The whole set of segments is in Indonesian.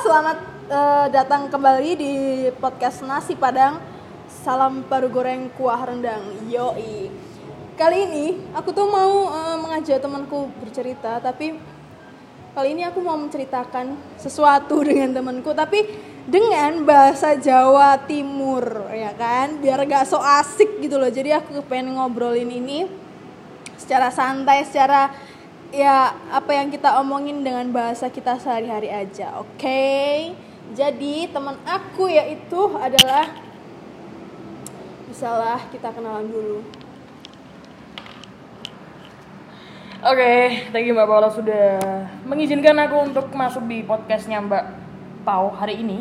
selamat eh, datang kembali di podcast Nasi Padang. Salam paru goreng kuah rendang. Yoi. Kali ini aku tuh mau eh, mengajak temanku bercerita, tapi kali ini aku mau menceritakan sesuatu dengan temanku, tapi dengan bahasa Jawa Timur, ya kan? Biar gak so asik gitu loh. Jadi aku pengen ngobrolin ini secara santai, secara ya apa yang kita omongin dengan bahasa kita sehari-hari aja, oke? Jadi teman aku yaitu adalah misalnya kita kenalan dulu. Oke, thank you Mbak Paula sudah mengizinkan aku untuk masuk di podcastnya Mbak Pau hari ini.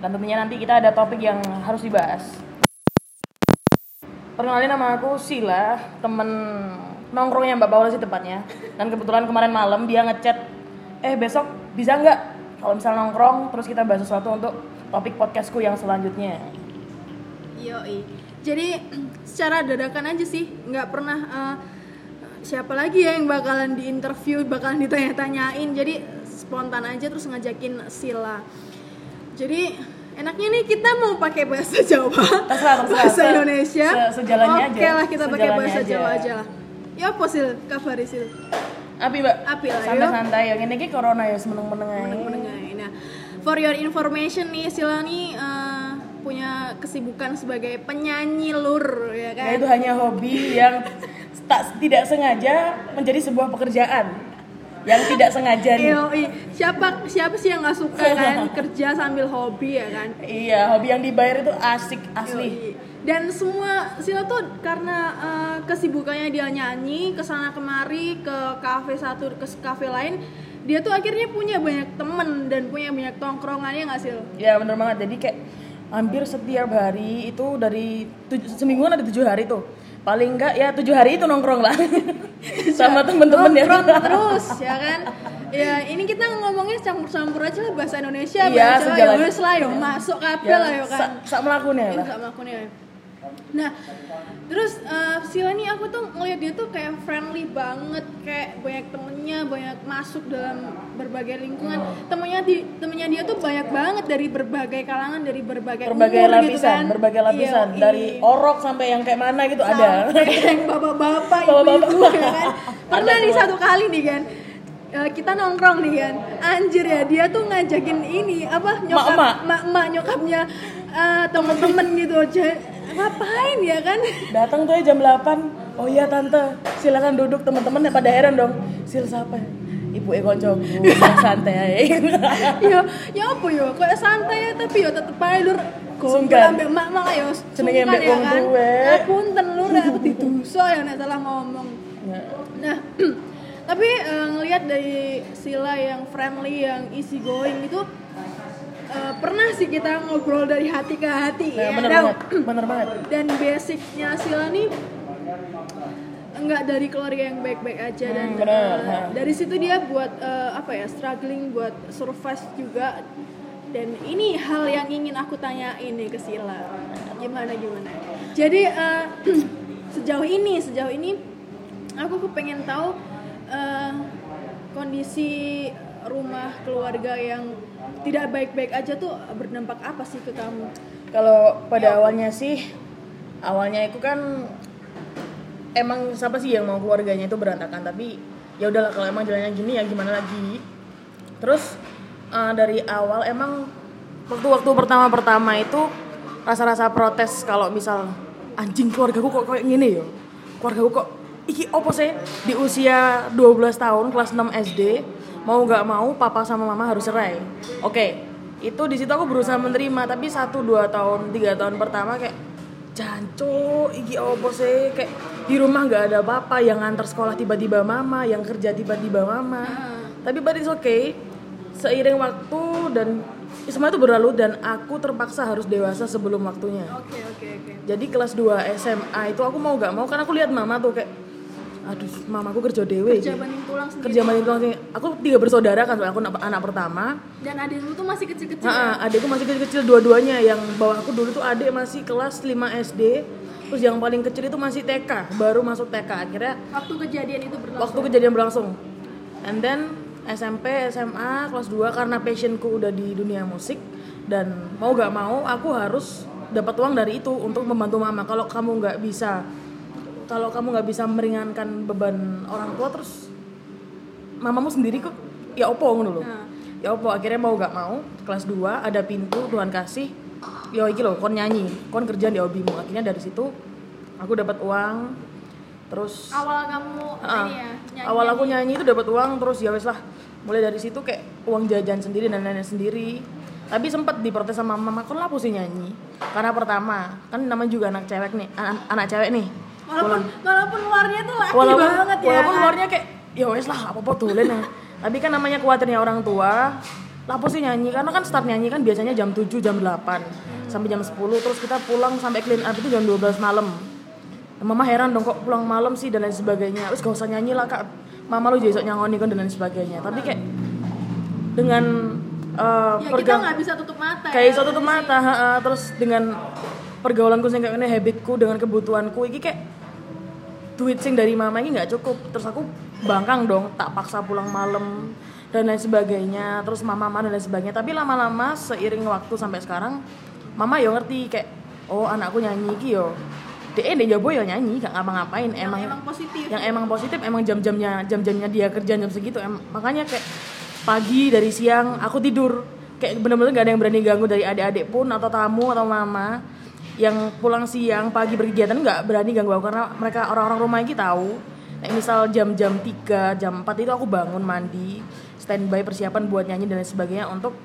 Dan tentunya nanti kita ada topik yang harus dibahas. Perkenalin nama aku Sila, temen nongkrongnya Mbak Paula sih tepatnya. Dan kebetulan kemarin malam dia ngechat, eh besok bisa nggak kalau misal nongkrong terus kita bahas sesuatu untuk topik podcastku yang selanjutnya. Yoi. Jadi secara dadakan aja sih, nggak pernah eh, siapa lagi ya yang bakalan diinterview, bakalan ditanya-tanyain. Jadi spontan aja terus ngajakin Sila. Jadi enaknya nih kita mau pakai bahasa Jawa, Terserah, terserah. bahasa Indonesia. se- sejalannya Oke aja. lah kita pakai bahasa aja. Jawa aja lah. Ya apa sil, kabar sil? Api Mbak, Api lah, santai-santai yang ini ki corona ya semeneng-meneng aja. Mendengar. Nah, for your information nih Sila nih eh, punya kesibukan sebagai penyanyi lur ya kan? Ya itu hanya hobi yang tak tidak sengaja menjadi sebuah pekerjaan yang tidak sengaja nih. Yoi. Siapa siapa sih yang nggak suka kan kerja sambil hobi ya kan? Iya, hobi yang dibayar itu asik asli. Yoi. Dan semua Sila tuh karena eh, kesibukannya dia nyanyi ke sana kemari ke kafe satu ke kafe lain, dia tuh akhirnya punya banyak temen dan punya banyak tongkrongannya nggak sih? Ya bener banget. Jadi kayak hampir setiap hari itu dari tuj- semingguan ada tujuh hari tuh. Paling enggak ya tujuh hari itu nongkrong lah sama temen-temen ya. Nongkrong terus ya kan? Ya ini kita ngomongnya campur-campur aja lah bahasa Indonesia, Iya, bahasa Jawa ya sejalan. wes lah yo masuk kafe Ya, lah yo kan. sa- sak melakukannya Ini lah. nih. Nah, terus eh, Sila nih aku tuh ngeliat dia tuh kayak friendly banget, kayak banyak temennya, banyak masuk dalam berbagai lingkungan. Temennya di temennya dia tuh banyak banget dari berbagai kalangan, dari berbagai Berbagai umur lapisan, gitu kan. berbagai lapisan Iya, dari iya. orok sampai yang kayak mana gitu ada. Sampai yang bapak-bapak, ibu-ibu ya kan. Pernah Ada nih satu kali nih kan. eh, kita nongkrong nih kan. Anjir ya, dia tuh ngajakin ini apa nyokap Mak-mak. mak-mak nyokapnya eh, temen-temen gitu. Ngapain ya kan? Datang tuh ya jam 8 Oh iya tante, silakan duduk teman-teman ya pada heran dong. Sil siapa? Ibu Eko Koncoku, santai aja. ya ya apa ya kayak santai ya tapi ya tetep aja lur Sungkan. Gombal ambek mak-mak ya Jenenge sungkan ambek ya wong kan. tuwe. Ya punten lur aku diduso ya nek salah ngomong. Nah, tapi eh, ngelihat dari Sila yang friendly, yang easy going itu eh, pernah sih kita ngobrol dari hati ke hati Nah, ya. bener Dan- banget, bener banget. Dan basicnya Sila nih enggak dari keluarga yang baik-baik aja dan Hmm, bener, eh, ha. dari situ dia buat eh, apa ya struggling buat survive juga dan ini hal yang ingin aku tanyain nih ke Sila gimana gimana jadi eh, sejauh ini sejauh ini aku kepengen tahu eh, kondisi rumah keluarga yang tidak baik-baik aja tuh berdampak apa sih ke kamu Kalau pada awalnya sih, awalnya itu kan emang siapa sih yang mau keluarganya itu berantakan tapi ya udahlah kalau emang jalannya gini ya gimana lagi. Terus eh, dari awal emang waktu-waktu pertama-pertama itu rasa-rasa protes kalau misal anjing keluargaku kok kayak gini yo. Keluargaku kok iki opo sih di usia 12 tahun kelas 6 SD mau nggak mau papa sama mama harus cerai. Oke, itu di situ aku berusaha menerima tapi satu dua tahun tiga tahun pertama kayak janco iki opo sih? Kayak di rumah nggak ada papa yang antar sekolah tiba-tiba mama yang kerja tiba-tiba mama. Tapi but it's okay. Seiring waktu dan semua itu berlalu dan aku terpaksa harus dewasa sebelum waktunya. Oke oke oke. Jadi kelas 2 SMA itu aku mau nggak mau karena aku lihat mama tuh kayak aduh mamaku kerja dewe kerja banding tulang sendiri. Kerja banding tulang sendiri. aku tiga bersaudara kan soalnya aku anak, pertama. Dan adikmu tuh masih kecil-kecil Nah, ya? adikku masih kecil-kecil dua-duanya. Yang bawah aku dulu tuh adik masih kelas 5 SD terus yang paling kecil itu masih TK baru masuk TK akhirnya waktu kejadian itu berlangsung. waktu kejadian berlangsung. And then SMP SMA kelas 2 karena passionku udah di dunia musik. Dan mau gak mau aku harus dapat uang dari itu untuk membantu mama. Kalau kamu nggak bisa kalau kamu nggak bisa meringankan beban orang tua terus mamamu sendiri kok ya opo ngono loh Nah. ya opo akhirnya mau gak mau kelas 2 ada pintu Tuhan kasih yo iki loh kon nyanyi kon kerja di hobimu. Akhirnya dari situ aku dapat uang terus awal kamu ini ya nyanyi awal aku nyanyi itu dapat uang terus ya wes lah mulai dari situ kayak uang jajan sendiri dan lain-lain sendiri. Tapi sempat diprotes sama mama kok lapo sih nyanyi? Karena pertama kan namanya juga anak cewek nih anak, anak cewek nih walaupun walaupun luarnya tuh laki walaupun banget ya. walaupun luarnya kayak ya wes lah apa apa tulen ya. Tapi kan namanya khawatirnya orang tua lapo sih nyanyi? Karena kan start nyanyi kan biasanya jam 7 jam 8 sampai jam 10 terus kita pulang sampai clean up itu jam 12 malam. Mama heran dong kok pulang malam sih? Dan lain sebagainya. Terus gak usah nyanyi lah kak. Mama lu jadi sok nyangoni kan dan lain sebagainya. Tapi kayak dengan eh, ya kita nggak bisa tutup mata kayak ya. iso tutup mata ha, ha. terus dengan pergaulanku sing kayak ngene habitku dengan kebutuhanku iki kayak duit sing dari mama ini nggak cukup. Terus aku bangkang dong tak paksa pulang malam dan lain sebagainya. Terus mama mama dan lain sebagainya. Tapi lama-lama seiring waktu sampai sekarang mama yo ngerti kayak oh anakku nyanyi iki yo. Dia dia jabo yo nyanyi gak ngapa-ngapain. Yang emang emang positif. yang emang positif emang jam-jamnya jam-jamnya dia kerja jam segitu. Em- makanya kayak pagi dari siang aku tidur. Kayak bener-bener gak ada yang berani ganggu dari adik-adik pun atau tamu atau mama yang pulang siang pagi berkegiatan nggak berani ganggu aku karena mereka orang-orang rumah ini tahu. Kayak misal jam-jam 3 jam 4 itu aku bangun mandi standby persiapan buat nyanyi dan lain sebagainya untuk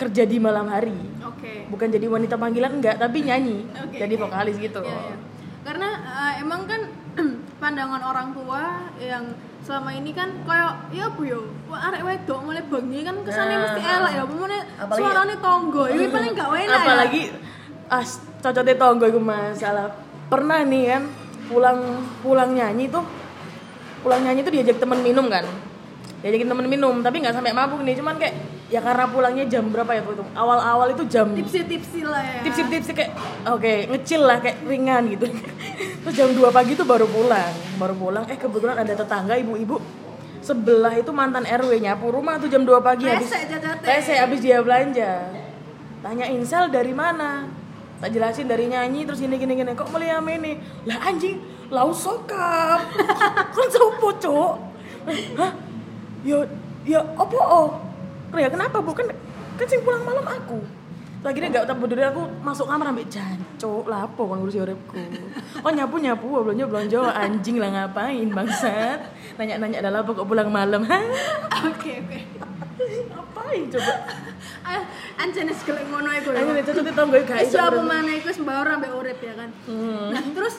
kerja di malam hari. Oke. Bukan jadi wanita panggilan enggak tapi nyanyi. Oke, jadi vokalis gitu Iya, iya. Karena eh, emang kan pandangan orang tua yang selama ini kan kayak ya bu yo wah, arek wedok mulai bengi kan kesannya Nah, mesti elek ya apalagi- suaranya tonggo ini paling gak enak ya. Apalagi as cocoknya tonggo itu masalah pernah nih kan pulang pulang nyanyi tuh pulang nyanyi tuh diajak temen minum kan? Diajakin temen minum tapi nggak sampai mabuk nih. Cuman kayak ya karena pulangnya jam berapa ya itu? Awal-awal itu jam tipsi-tipsi lah ya. Tipsi-tipsi kayak oke ngecil lah kayak ringan gitu. Terus jam 2 pagi tuh baru pulang. Baru pulang. Eh kebetulan ada tetangga ibu-ibu. Sebelah itu mantan RW nyapu rumah tuh jam 2 pagi habis Rese jajate. habis dia belanja. Tanyain sel dari mana tak jelasin dari nyanyi terus ini gini gini. Kok meliam ini? Lah anjing lau sokap. Kan sopo cok hah? Ya ya opo oh? Ya kenapa bukan kan sing pulang malam aku. Lagi dia nggak berdiri aku masuk kamar ambil jancok lapo kan ngurusi uripku? Oh nyapu nyapu belanja belanja anjing lah ngapain bangsat? Nanya nanya adalah kok pulang malam? Hah? oke oke. Ngapain coba? Ah, anjene segelek ngono iku lho nih cocok ditonggo gak Wis iso apa mana iku wis mbaur ambek urip ya kan. Nah, terus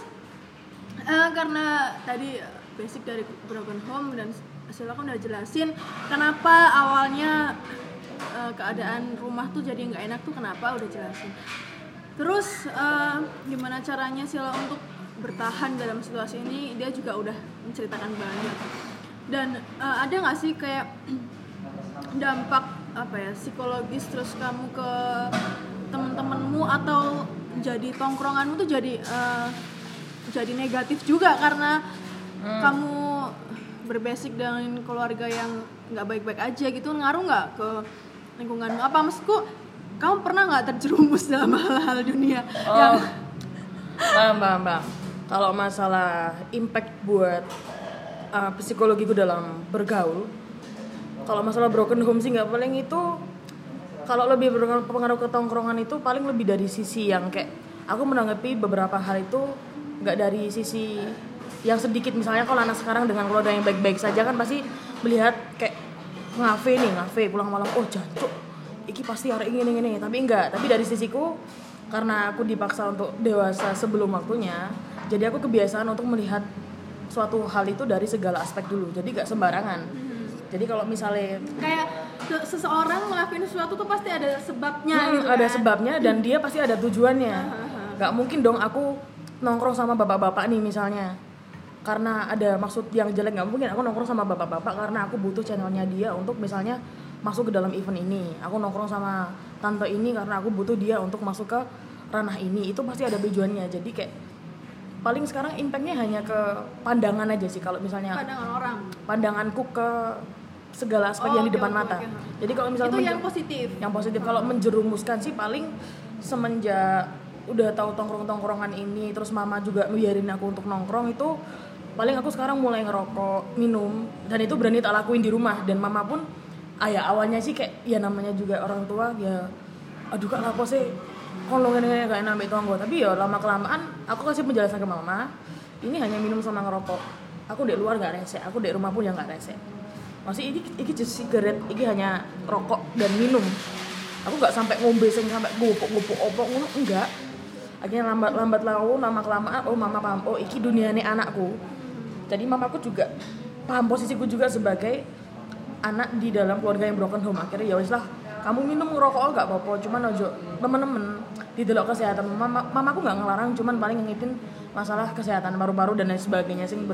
eh, karena tadi basic dari broken home dan Sila kan udah jelasin kenapa awalnya eh, keadaan rumah tuh jadi nggak enak tuh kenapa udah jelasin. Terus eh, gimana caranya Sila untuk bertahan dalam situasi ini dia juga udah menceritakan banyak. Dan eh, ada nggak sih kayak dampak apa ya psikologis terus kamu ke temen-temenmu atau jadi tongkronganmu tuh jadi eh, jadi negatif juga karena kamu berbasic dengan keluarga yang nggak baik-baik aja gitu ngaruh nggak ke lingkunganmu? Apa maksudku kamu pernah nggak terjerumus dalam hal-hal dunia yang Oh, paham, paham, paham. Kalau masalah impact buat uh, psikologiku dalam bergaul, kalau masalah broken home sih nggak paling itu kalau lebih berpengaruh ke tongkrongan itu paling lebih dari sisi yang kayak aku menanggapi beberapa hal itu nggak dari sisi yang sedikit. Misalnya kalau anak sekarang dengan keluarga yang baik-baik saja kan pasti melihat kayak ngafe nih ngafe pulang malam oh jancuk iki pasti hari ini ini tapi enggak tapi dari sisiku karena aku dipaksa untuk dewasa sebelum waktunya jadi aku kebiasaan untuk melihat suatu hal itu dari segala aspek dulu. Jadi gak sembarangan jadi kalau misalnya kayak se- seseorang ngelakuin sesuatu tuh pasti ada sebabnya Hmm, gitu ada kan. sebabnya dan dia pasti ada tujuannya. Nggak mungkin dong aku nongkrong sama bapak-bapak nih misalnya. Karena ada maksud yang jelek nggak mungkin aku nongkrong sama bapak-bapak karena aku butuh channelnya dia untuk misalnya masuk ke dalam event ini. Aku nongkrong sama tante ini karena aku butuh dia untuk masuk ke ranah ini. Itu pasti ada tujuannya. Jadi kayak paling sekarang impactnya hanya ke pandangan aja sih kalau misalnya pandangan orang. Pandanganku ke segala aspek Oh, yang di depan oke, mata. oke. Jadi kalau misalnya itu yang positif? yang positif. Kalau menjerumuskan sih paling semenjak udah tahu tongkrong-tongkrongan ini terus mama juga biarin aku untuk nongkrong itu paling aku sekarang mulai ngerokok minum dan itu berani tak lakuin di rumah. Dan mama pun ayah awalnya sih kayak ya namanya juga orang tua ya aduh kak apa sih? Kalau ngene kayak nambah tonggo tapi ya lama kelamaan aku kasih penjelasan ke mama ini hanya minum sama ngerokok. Aku di luar nggak resek aku di rumah pun ya nggak resek masih ini ini just cigarette ini hanya rokok dan minum. Aku nggak sampai ngombe sing sampai gopok gopok opok ngono enggak. Akhirnya lambat lambat lalu lama kelamaan oh mama paham oh iki ini anakku. Jadi mamaku juga paham posisiku juga sebagai anak di dalam keluarga yang broken home. Akhirnya ya wis lah kamu minum ngerokok nggak apa-apa cuman ojo temen-temen di delok kesehatan. Mama mamaku nggak ngelarang cuman paling ngingetin masalah kesehatan paru-paru dan lain sebagainya sing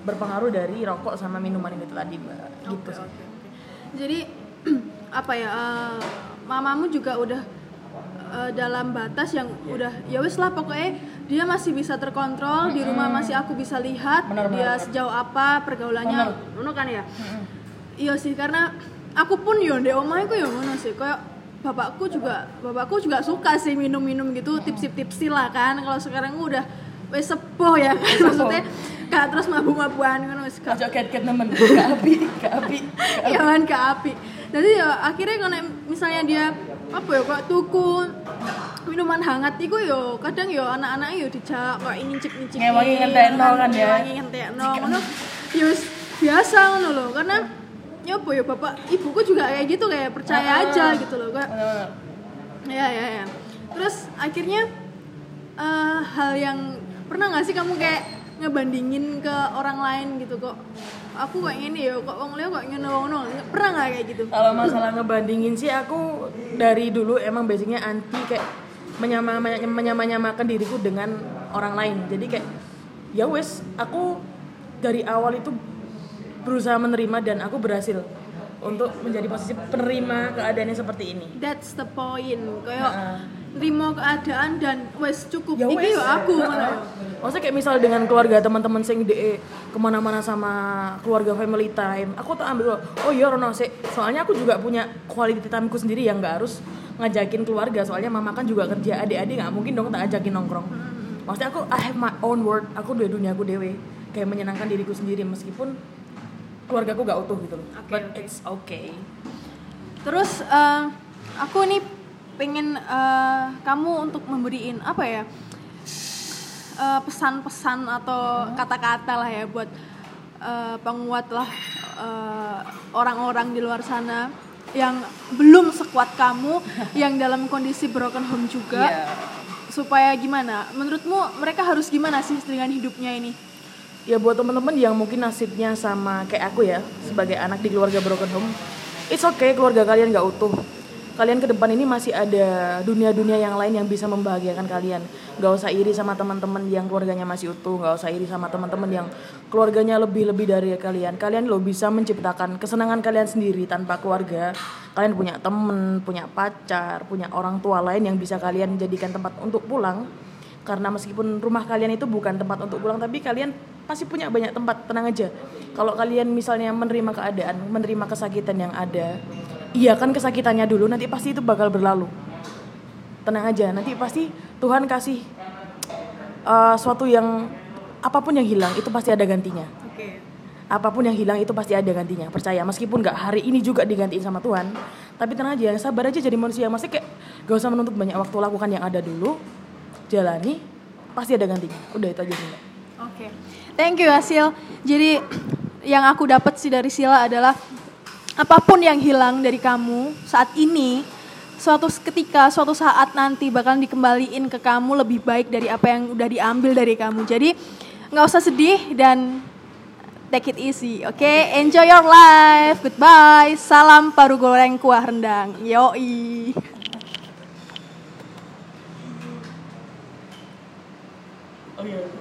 berpengaruh dari rokok sama minuman itu tadi mbak. Gitu sih. jadi apa ya eh, mamamu juga udah eh, dalam batas yang udah ya wes lah pokoknya dia masih bisa terkontrol di rumah masih aku bisa lihat Benar, dia benar. sejauh apa pergaulannya. Ngono kan ya? Iya sih karena aku pun yo ndek omahku yo ngono sih. Kayak bapakku juga bapakku juga suka sih minum-minum gitu tipsi-tipsi lah kan. Kalau sekarang udah wes sepuh ya. Kan maksudnya gak terus mabuk-mabukan ngono wis gak. Ajak ket-ket nemen. Ke api ke api ya kan ke api. Jadi ya akhirnya kalau misalnya dia apa ya kok tuku minuman hangat itu yo kadang yo anak-anak yo dijak kok ini cik cik Ngewangi ngentekno kan ya. ngewangi ngentekno. Ngono ya wis biasa ngono loh karena ya apa ya bapak ibuku juga kayak gitu kayak percaya Ah. aja gitu loh kayak Bener-bener. ya ya ya terus akhirnya eh, hal yang pernah nggak sih kamu kayak ngebandingin ke orang lain gitu kok aku kayak gini ya kok wong liya kok ngene wong pernah nggak kayak gitu Kalau masalah ngebandingin sih aku dari dulu emang basicnya anti kayak menyama menyamakan diriku dengan orang lain. Jadi kayak ya wes aku dari awal itu berusaha menerima dan aku berhasil untuk menjadi posisi penerima keadaannya seperti ini. that's the point kayak Heeh. Nerimo keadaan dan wes cukup Ya iki yo aku ngono. Maksudnya kayak misal dengan keluarga teman-teman sing de ke mana-mana sama keluarga family time, aku tuh ambil oh iya Rono sih. Soalnya aku juga punya quality timeku sendiri yang nggak harus ngajakin keluarga. Soalnya mama kan juga kerja, adik-adik nggak mungkin dong tak ajakin nongkrong. Maksudnya aku I have my own world, aku dua dunia aku dewe, kayak menyenangkan diriku sendiri meskipun keluarga aku gak utuh gitu loh. Oke, But oke. it's okay. terus eh, aku nih pengen eh, kamu untuk memberiin apa ya eh, pesan-pesan atau kata-kata lah ya buat eh, penguat lah orang-orang di luar sana yang belum sekuat kamu yang dalam kondisi broken home juga. Iya. supaya gimana? Menurutmu mereka harus gimana sih dengan hidupnya ini? Ya buat teman-teman yang mungkin nasibnya sama kayak aku ya sebagai anak di keluarga broken home it's okay keluarga kalian nggak utuh kalian ke depan ini masih ada dunia-dunia yang lain yang bisa membahagiakan kalian. Nggak usah iri sama teman-teman yang keluarganya masih utuh nggak usah iri sama teman-teman yang keluarganya lebih-lebih dari kalian. Kalian lo bisa menciptakan kesenangan kalian sendiri tanpa keluarga. Kalian punya temen punya pacar punya orang tua lain yang bisa kalian jadikan tempat untuk pulang. Karena meskipun rumah kalian itu bukan tempat untuk pulang tapi kalian pasti punya banyak tempat. Tenang aja. Kalau kalian misalnya menerima keadaan menerima kesakitan yang ada iya kan kesakitannya dulu nanti pasti itu bakal berlalu. Tenang aja nanti pasti Tuhan kasih uh, suatu yang apa pun yang hilang itu pasti ada gantinya. Oke. Apa pun yang hilang itu pasti ada gantinya. Percaya meskipun nggak hari ini juga digantiin sama Tuhan tapi tenang aja sabar aja jadi manusia. Masih kayak gak usah menuntut banyak waktu lakukan yang ada dulu jalani pasti ada gantinya. Udah itu aja sih. Oke, thank you Hasil. Jadi yang aku dapat sih dari Sila adalah apa pun yang hilang dari kamu saat ini, suatu ketika, suatu saat nanti bakal dikembaliin ke kamu lebih baik dari apa yang udah diambil dari kamu. Jadi nggak usah sedih dan take it easy, oke? Enjoy your life. Goodbye. Salam paru goreng kuah rendang. Yoi. oh iya